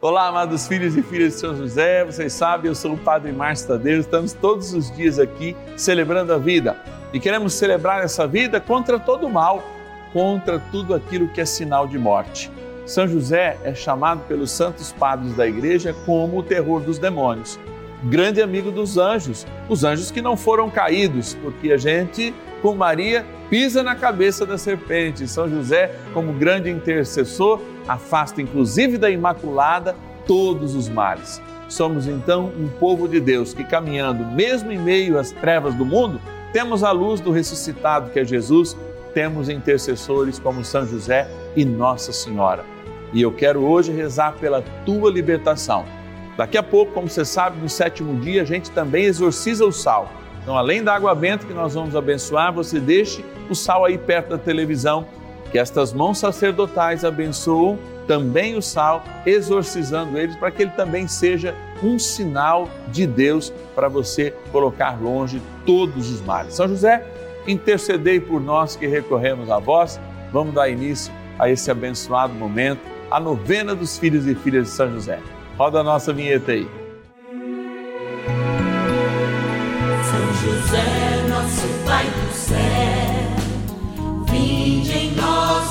Olá, amados filhos e filhas de São José, vocês sabem, eu sou o Padre Márcio Tadeu, estamos todos os dias aqui celebrando a vida e queremos celebrar essa vida contra todo o mal, contra tudo aquilo que é sinal de morte. São José é chamado pelos santos padres da igreja como o terror dos demônios, grande amigo dos anjos, os anjos que não foram caídos, porque a gente, com Maria, pisa na cabeça da serpente. São José, como grande intercessor, afasta inclusive da Imaculada todos os males. Somos então um povo de Deus que, caminhando mesmo em meio às trevas do mundo, temos a luz do ressuscitado que é Jesus, temos intercessores como São José e Nossa Senhora. E eu quero hoje rezar pela tua libertação. Daqui a pouco, como você sabe, no sétimo dia a gente também exorciza o sal. Então, além da água benta que nós vamos abençoar, você deixe o sal aí perto da televisão que estas mãos sacerdotais abençoam também o sal, exorcizando eles para que ele também seja um sinal de Deus para você colocar longe todos os males. São José, intercedei por nós que recorremos a vós. Vamos dar início a esse abençoado momento, a novena dos filhos e filhas de São José. Roda a nossa vinheta aí. São José, nosso Pai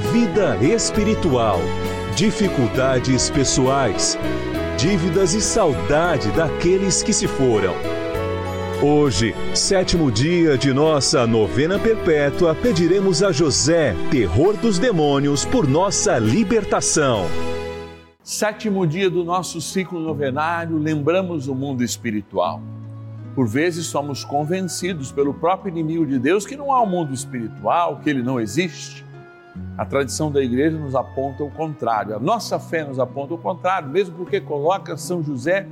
vida espiritual, dificuldades pessoais, dívidas e saudade daqueles que se foram. Hoje, sétimo dia de nossa novena perpétua, pediremos a José, terror dos demônios, por nossa libertação. Sétimo dia do nosso ciclo novenário, lembramos o mundo espiritual. Por vezes somos convencidos pelo próprio inimigo de Deus que não há um mundo espiritual, que ele não existe. A tradição da igreja nos aponta o contrário, a nossa fé nos aponta o contrário, mesmo porque coloca São José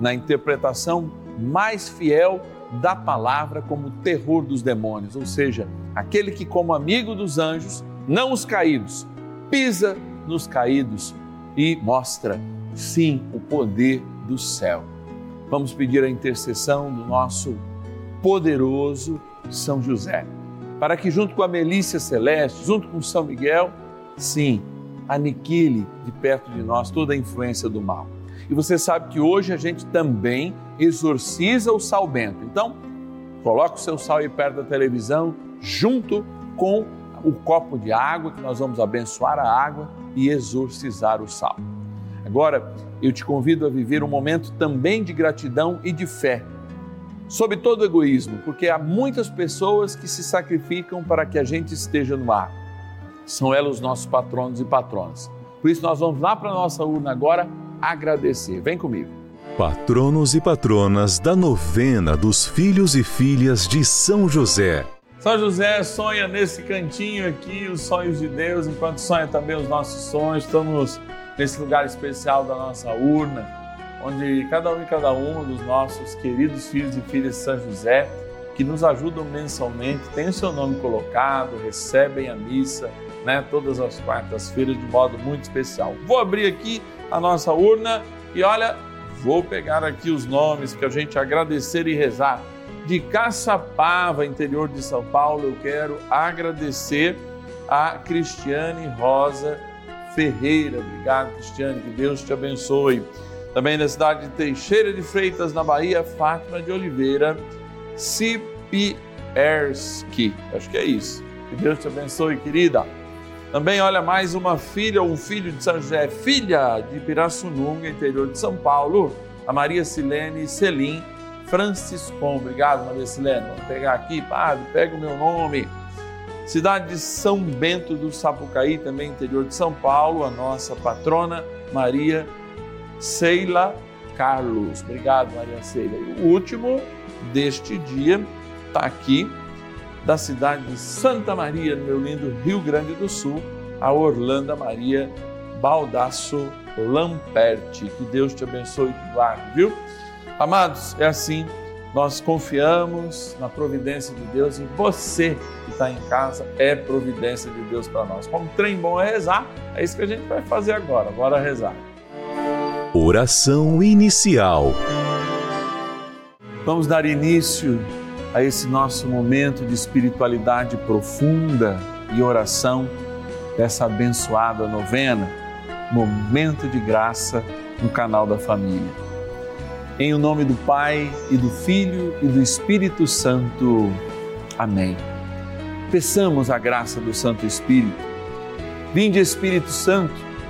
na interpretação mais fiel da palavra como terror dos demônios, ou seja, aquele que, como amigo dos anjos, não os caídos, pisa nos caídos e mostra, sim, o poder do céu. Vamos pedir a intercessão do nosso poderoso São José para que, junto com a Melícia Celeste, junto com São Miguel, sim, aniquile de perto de nós toda a influência do mal. E você sabe que hoje a gente também exorciza o sal bento. Então, coloque o seu sal aí perto da televisão, junto com o copo de água, que nós vamos abençoar a água e exorcizar o sal. Agora, eu te convido a viver um momento também de gratidão e de fé sobre todo egoísmo, porque há muitas pessoas que se sacrificam para que a gente esteja no ar. São elas os nossos patronos e patronas. Por isso nós vamos lá para a nossa urna agora agradecer. Vem comigo. Patronos e patronas da novena dos filhos e filhas de São José. São José sonha nesse cantinho aqui os sonhos de Deus, enquanto sonha também os nossos sonhos. Estamos nesse lugar especial da nossa urna onde cada um e cada uma dos nossos queridos filhos e filhas de São José, que nos ajudam mensalmente, tem o seu nome colocado, recebem a missa, né, todas as quartas-feiras de modo muito especial. Vou abrir aqui a nossa urna e olha, vou pegar aqui os nomes que a gente agradecer e rezar. De Caçapava, interior de São Paulo, eu quero agradecer a Cristiane Rosa Ferreira. Obrigado, Cristiane, que Deus te abençoe Também na cidade de Teixeira de Freitas, na Bahia, Fátima de Oliveira, Sipierski. Acho que é isso. Que Deus te abençoe, querida. Também, olha, mais uma filha ou um filho de São José, filha de Pirassununga, interior de São Paulo, a Maria Silene Selim Franciscon. Obrigado, Maria Silene. Vamos pegar aqui, padre, pega o meu nome. Cidade de São Bento do Sapucaí, também interior de São Paulo, a nossa patrona Maria Seila Carlos. Obrigado, Maria Seila. E o último deste dia está aqui, da cidade de Santa Maria, no meu lindo Rio Grande do Sul, a Orlando Maria Baldasso Lamperti. Que Deus te abençoe e te guarde, viu? Amados, é assim, nós confiamos na providência de Deus e você que está em casa é providência de Deus para nós. Como trem bom é rezar, é isso que a gente vai fazer agora. Bora rezar. Oração inicial. Vamos dar início a esse nosso momento de espiritualidade profunda e oração dessa abençoada novena, momento de graça no canal da família. Em o nome do Pai e do Filho e do Espírito Santo. Amém. Peçamos a graça do Santo Espírito. Vinde, Espírito Santo,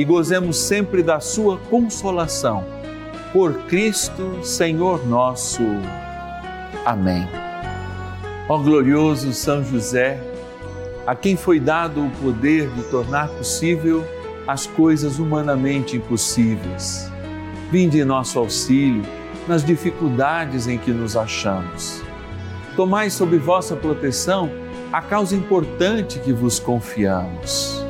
e gozemos sempre da sua consolação. Por Cristo, Senhor nosso. Amém. Ó glorioso São José, a quem foi dado o poder de tornar possível as coisas humanamente impossíveis. Vinde em nosso auxílio nas dificuldades em que nos achamos. Tomai sob vossa proteção a causa importante que vos confiamos.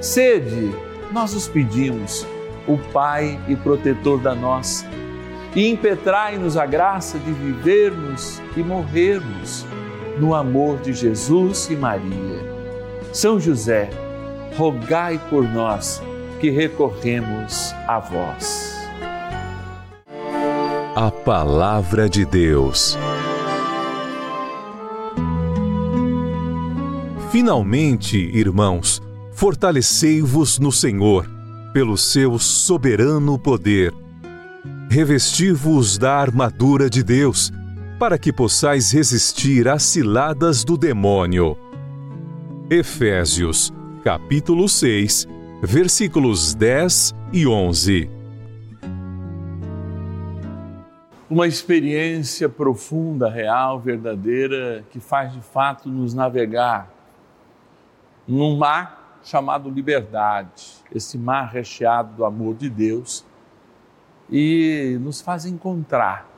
Sede, nós os pedimos o Pai e protetor da nossa, e impetrai-nos a graça de vivermos e morrermos no amor de Jesus e Maria. São José, rogai por nós que recorremos a vós. A Palavra de Deus. Finalmente, irmãos, fortalecei-vos no Senhor pelo seu soberano poder. Revesti-vos da armadura de Deus, para que possais resistir às ciladas do demônio. Efésios, capítulo 6, versículos 10 e 11. Uma experiência profunda, real, verdadeira, que faz de fato nos navegar num mar chamado liberdade, esse mar recheado do amor de Deus e nos faz encontrar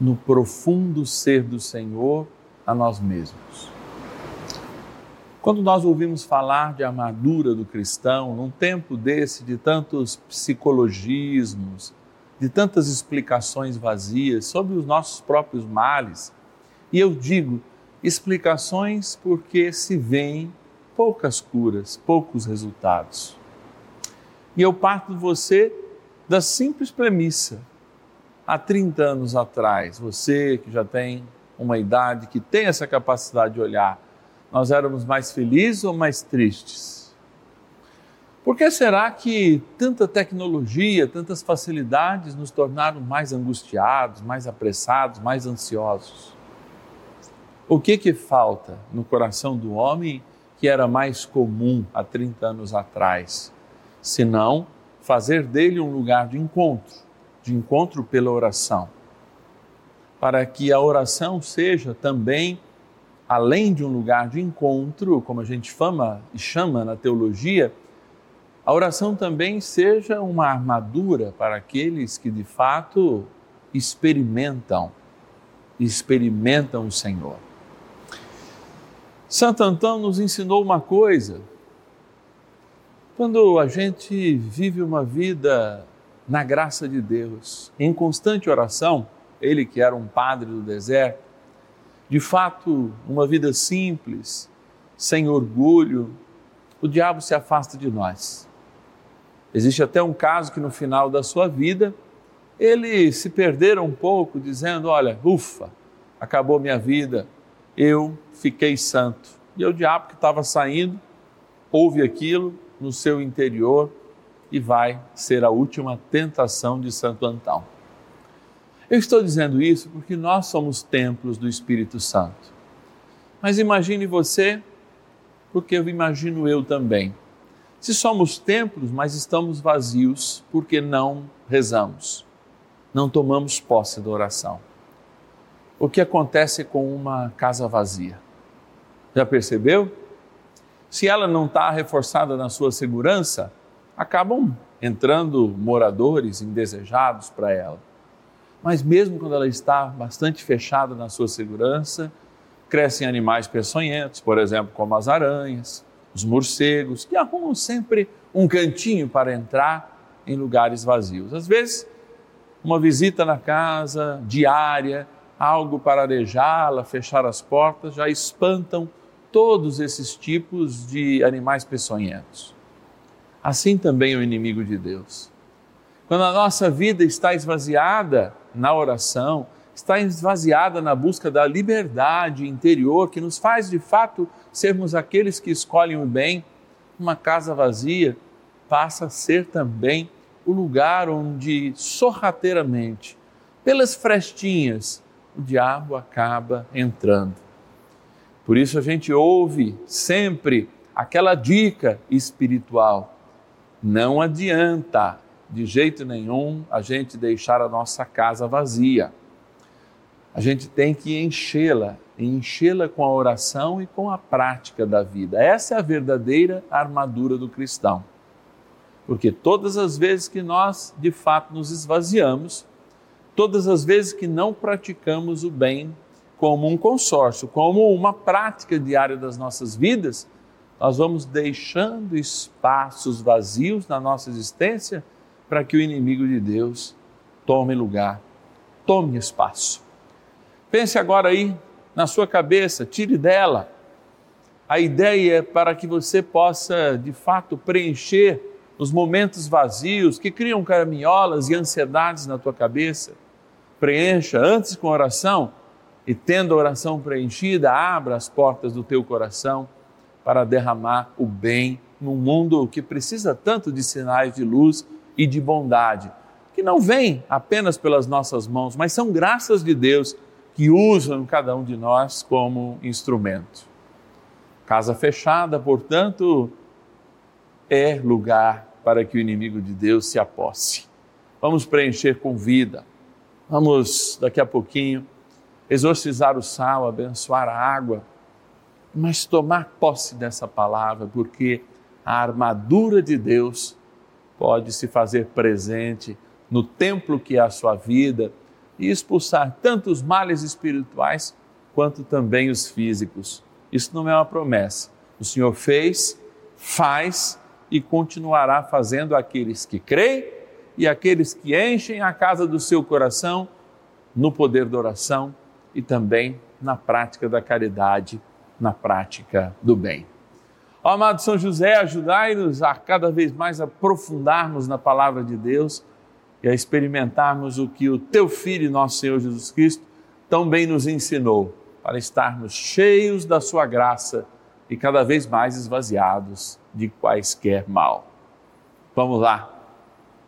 no profundo ser do Senhor a nós mesmos. Quando nós ouvimos falar de armadura do cristão, num tempo desse de tantos psicologismos, de tantas explicações vazias sobre os nossos próprios males, e eu digo explicações porque se vêm poucas curas, poucos resultados. E eu parto de você da simples premissa. Há 30 anos atrás, você que já tem uma idade, que tem essa capacidade de olhar, nós éramos mais felizes ou mais tristes? Por que será que tanta tecnologia, tantas facilidades nos tornaram mais angustiados, mais apressados, mais ansiosos? O que que falta no coração do homem que era mais comum há 30 anos atrás, senão fazer dele um lugar de encontro, de encontro pela oração, para que a oração seja também, além de um lugar de encontro, como a gente fama e chama na teologia, a oração também seja uma armadura para aqueles que de fato experimentam, experimentam o Senhor. Santo Antão nos ensinou uma coisa. Quando a gente vive uma vida na graça de Deus, em constante oração, ele que era um padre do deserto, de fato, uma vida simples, sem orgulho, o diabo se afasta de nós. Existe até um caso que no final da sua vida ele se perderam um pouco, dizendo: Olha, ufa, acabou minha vida, eu fiquei santo. E o diabo que estava saindo ouve aquilo no seu interior e vai ser a última tentação de Santo Antão. Eu estou dizendo isso porque nós somos templos do Espírito Santo. Mas imagine você, porque eu imagino eu também se somos templos, mas estamos vazios, porque não rezamos, não tomamos posse da oração. O que acontece com uma casa vazia? Já percebeu? Se ela não está reforçada na sua segurança, acabam entrando moradores indesejados para ela. Mas mesmo quando ela está bastante fechada na sua segurança, crescem animais peçonhentos, por exemplo, como as aranhas, os morcegos, que arrumam sempre um cantinho para entrar em lugares vazios. Às vezes, uma visita na casa diária, algo para arejá-la, fechar as portas, já espantam todos esses tipos de animais peçonhentos. Assim também é o inimigo de Deus. Quando a nossa vida está esvaziada na oração, está esvaziada na busca da liberdade interior que nos faz de fato sermos aqueles que escolhem o bem, uma casa vazia passa a ser também o lugar onde sorrateiramente, pelas frestinhas, o diabo acaba entrando. Por isso a gente ouve sempre aquela dica espiritual: não adianta de jeito nenhum a gente deixar a nossa casa vazia. A gente tem que enchê-la enchê-la com a oração e com a prática da vida. Essa é a verdadeira armadura do cristão. Porque todas as vezes que nós de fato nos esvaziamos, todas as vezes que não praticamos o bem como um consórcio, como uma prática diária das nossas vidas, nós vamos deixando espaços vazios na nossa existência para que o inimigo de Deus tome lugar, tome espaço. Pense agora aí na sua cabeça, tire dela. A ideia é para que você possa, de fato, preencher os momentos vazios que criam caraminholas e ansiedades na tua cabeça. Preencha antes com oração e, tendo a oração preenchida, abra as portas do teu coração para derramar o bem num mundo que precisa tanto de sinais de luz e de bondade, que não vêm apenas pelas nossas mãos, mas são graças de Deus que usam cada um de nós como instrumento. Casa fechada, portanto, é lugar para que o inimigo de Deus se aposse. Vamos preencher com vida. Vamos, daqui a pouquinho, exorcizar o sal, abençoar a água, mas tomar posse dessa palavra, porque a armadura de Deus pode se fazer presente no templo que é a sua vida e expulsar tanto os males espirituais quanto também os físicos. Isso não é uma promessa. O Senhor fez, faz e continuará fazendo aqueles que creem e aqueles que enchem a casa do seu coração no poder da oração e também na prática da caridade, na prática do bem. Ó, amado São José, ajudai-nos a cada vez mais aprofundarmos na palavra de Deus e a experimentarmos o que o teu Filho, nosso Senhor Jesus Cristo, tão bem nos ensinou, para estarmos cheios da sua graça e cada vez mais esvaziados de quaisquer mal. Vamos lá,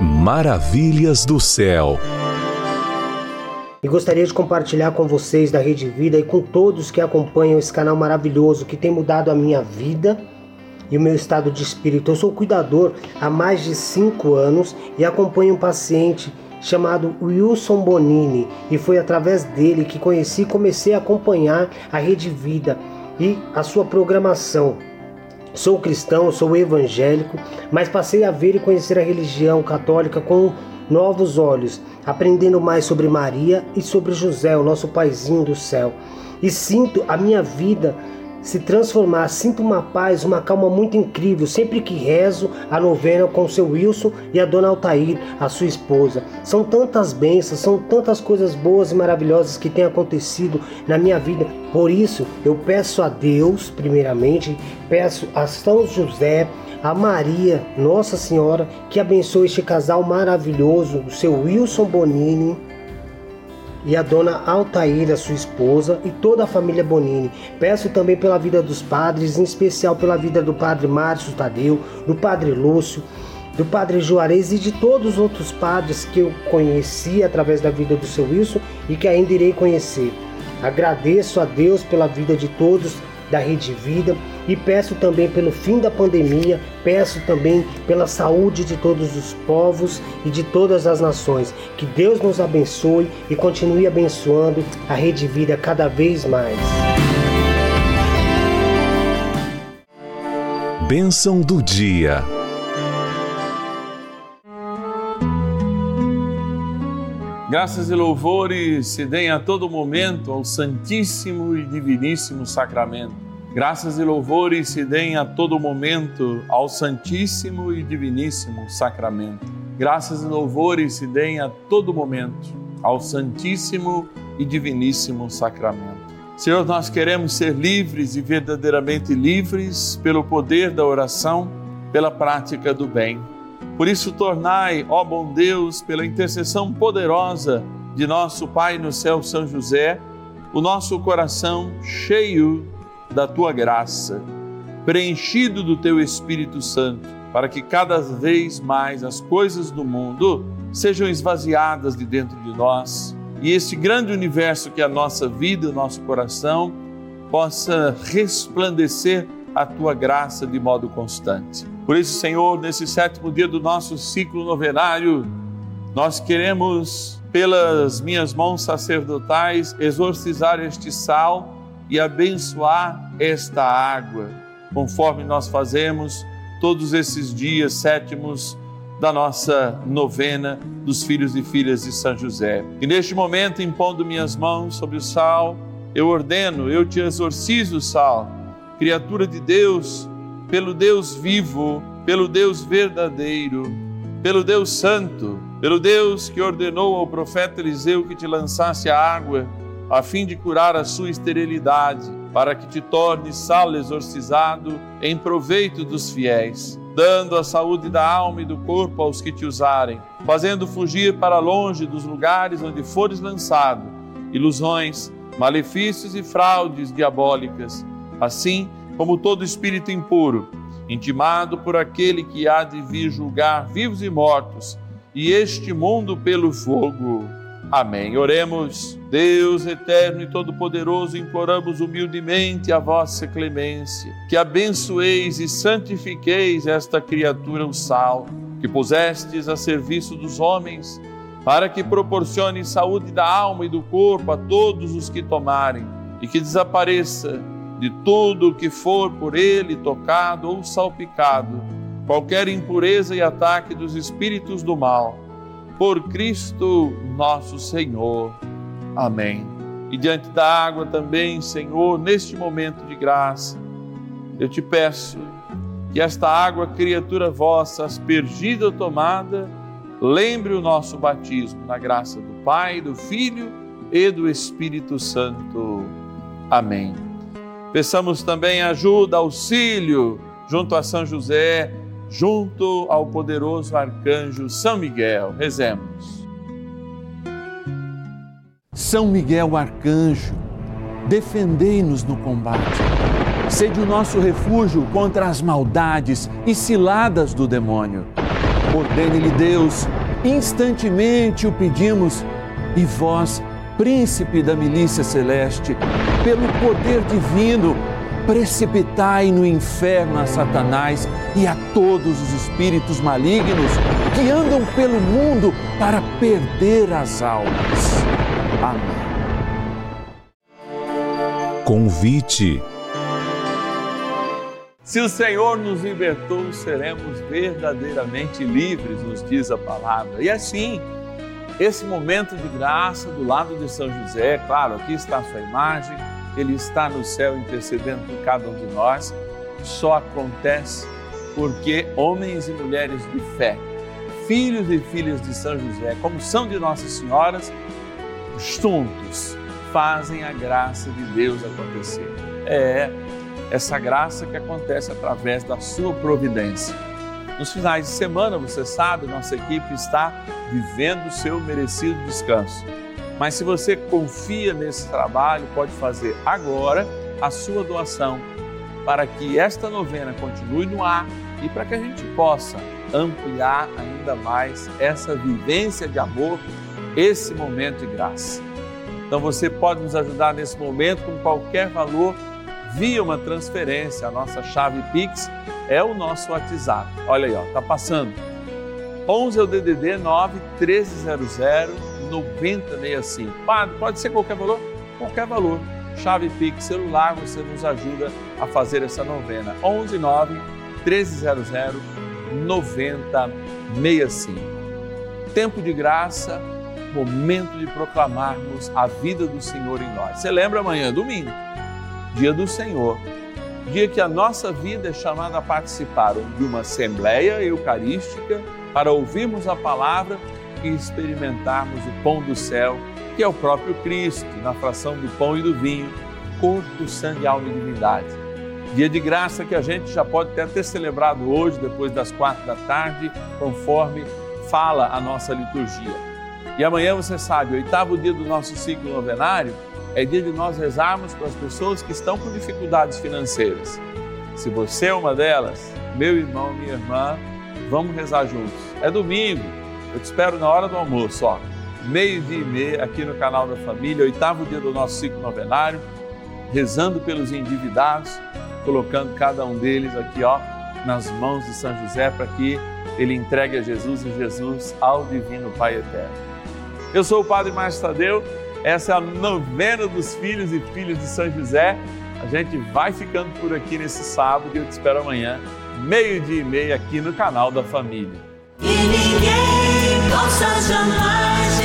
Maravilhas do céu. E gostaria de compartilhar com vocês da Rede Vida e com todos que acompanham esse canal maravilhoso que tem mudado a minha vida e o meu estado de espírito. Eu sou cuidador há mais de cinco anos e acompanho um paciente chamado Wilson Bonini e foi através dele que conheci e comecei a acompanhar a Rede Vida e a sua programação. Sou cristão, sou evangélico, mas passei a ver e conhecer a religião católica com novos olhos, aprendendo mais sobre Maria e sobre José, o nosso paizinho do céu. E sinto a minha vida se transformar. Sinto uma paz, uma calma muito incrível sempre que rezo a novena com o seu Wilson e a dona Altair, a sua esposa. São tantas bênçãos, são tantas coisas boas e maravilhosas que têm acontecido na minha vida. Por isso, eu peço a Deus, primeiramente, peço a São José, a Maria, Nossa Senhora, que abençoe este casal maravilhoso, o seu Wilson Bonini e a dona Altaíra, sua esposa, e toda a família Bonini. Peço também pela vida dos padres, em especial pela vida do padre Márcio Tadeu, do padre Lúcio, do padre Juarez e de todos os outros padres que eu conheci através da vida do seu Wilson e que ainda irei conhecer. Agradeço a Deus pela vida de todos da Rede Vida e peço também pelo fim da pandemia, peço também pela saúde de todos os povos e de todas as nações. Que Deus nos abençoe e continue abençoando a Rede Vida cada vez mais. Bênção do dia. Graças e louvores se deem a todo momento ao Santíssimo e Diviníssimo Sacramento. Graças e louvores se deem a todo momento ao Santíssimo e Diviníssimo Sacramento. Graças e louvores se deem a todo momento ao Santíssimo e Diviníssimo Sacramento. Senhor, nós queremos ser livres e verdadeiramente livres pelo poder da oração, pela prática do bem. Por isso, tornai, ó bom Deus, pela intercessão poderosa de nosso Pai no céu, São José, o nosso coração cheio da tua graça, preenchido do teu Espírito Santo, para que cada vez mais as coisas do mundo sejam esvaziadas de dentro de nós e esse grande universo que é a nossa vida, o nosso coração, possa resplandecer a tua graça de modo constante. Por isso, Senhor, nesse sétimo dia do nosso ciclo novenário, nós queremos, pelas minhas mãos sacerdotais, exorcizar este sal e abençoar esta água, conforme nós fazemos todos esses dias sétimos da nossa novena dos filhos e filhas de São José. E neste momento, impondo minhas mãos sobre o sal, eu ordeno, eu te exorcizo, sal, criatura de Deus, pelo Deus vivo, pelo Deus verdadeiro, pelo Deus Santo, pelo Deus que ordenou ao profeta Eliseu que te lançasse a água, a fim de curar a sua esterilidade, para que te torne sal exorcizado em proveito dos fiéis, dando a saúde da alma e do corpo aos que te usarem, fazendo fugir para longe dos lugares onde fores lançado ilusões, malefícios e fraudes diabólicas, assim como todo espírito impuro intimado por aquele que há de vir julgar vivos e mortos, e este mundo pelo fogo. Amém. Oremos, Deus eterno e todo-poderoso, imploramos humildemente a vossa clemência, que abençoeis e santifiqueis esta criatura, o sal, que pusestes a serviço dos homens, para que proporcione saúde da alma e do corpo a todos os que tomarem, e que desapareça de tudo que for por ele tocado ou salpicado, qualquer impureza e ataque dos espíritos do mal. Por Cristo nosso Senhor. Amém. E diante da água também, Senhor, neste momento de graça, eu te peço que esta água, criatura vossa, aspergida ou tomada, lembre o nosso batismo na graça do Pai, do Filho e do Espírito Santo. Amém. Peçamos também ajuda, auxílio, junto a São José, junto ao poderoso arcanjo São Miguel. Rezemos. São Miguel, arcanjo, defendei-nos no combate. Sede o nosso refúgio contra as maldades e ciladas do demônio. Ordene-lhe Deus, instantemente o pedimos, e vós, príncipe da milícia celeste, pelo poder divino, precipitai no inferno a Satanás e a todos os espíritos malignos que andam pelo mundo para perder as almas. Amém. Convite. Se o Senhor nos libertou, seremos verdadeiramente livres, nos diz a palavra. E assim, esse momento de graça do lado de São José, claro, aqui está a sua imagem, ele está no céu intercedendo por cada um de nós, só acontece porque homens e mulheres de fé, filhos e filhas de São José, como são de Nossas Senhoras, juntos fazem a graça de Deus acontecer. É essa graça que acontece através da sua providência. Nos finais de semana, você sabe, nossa equipe está vivendo o seu merecido descanso. Mas se você confia nesse trabalho, pode fazer agora a sua doação para que esta novena continue no ar e para que a gente possa ampliar ainda mais essa vivência de amor, esse momento de graça. Então você pode nos ajudar nesse momento com qualquer valor via uma transferência. A nossa chave Pix é o nosso WhatsApp. Olha aí, ó, tá passando. 11 é o DDD 9 1300 9065. Padre, pode ser qualquer valor? Qualquer valor. Chave Pix celular, você nos ajuda a fazer essa novena. 11 9 1300 9065. Tempo de graça, momento de proclamarmos a vida do Senhor em nós. Você lembra amanhã, domingo, dia do Senhor dia que a nossa vida é chamada a participar de uma assembleia eucarística para ouvirmos a palavra e experimentarmos o pão do céu, que é o próprio Cristo, na fração do pão e do vinho, corpo, sangue, alma e divindade. Dia de graça que a gente já pode até ter celebrado hoje, depois das quatro da tarde, conforme fala a nossa liturgia. E amanhã, você sabe, oitavo dia do nosso ciclo novenário, é dia de nós rezarmos para as pessoas que estão com dificuldades financeiras. Se você é uma delas, meu irmão, minha irmã, vamos rezar juntos. É domingo, eu te espero na hora do almoço, ó. Meio-dia e meia aqui no canal da Família, oitavo dia do nosso ciclo novenário, rezando pelos endividados, colocando cada um deles aqui, ó, nas mãos de São José para que ele entregue a Jesus e Jesus ao Divino Pai Eterno. Eu sou o Padre Márcio Tadeu essa é a novena dos filhos e filhas de São José. A gente vai ficando por aqui nesse sábado e eu te espero amanhã, meio-dia e meia, aqui no canal da família. E ninguém possa jamais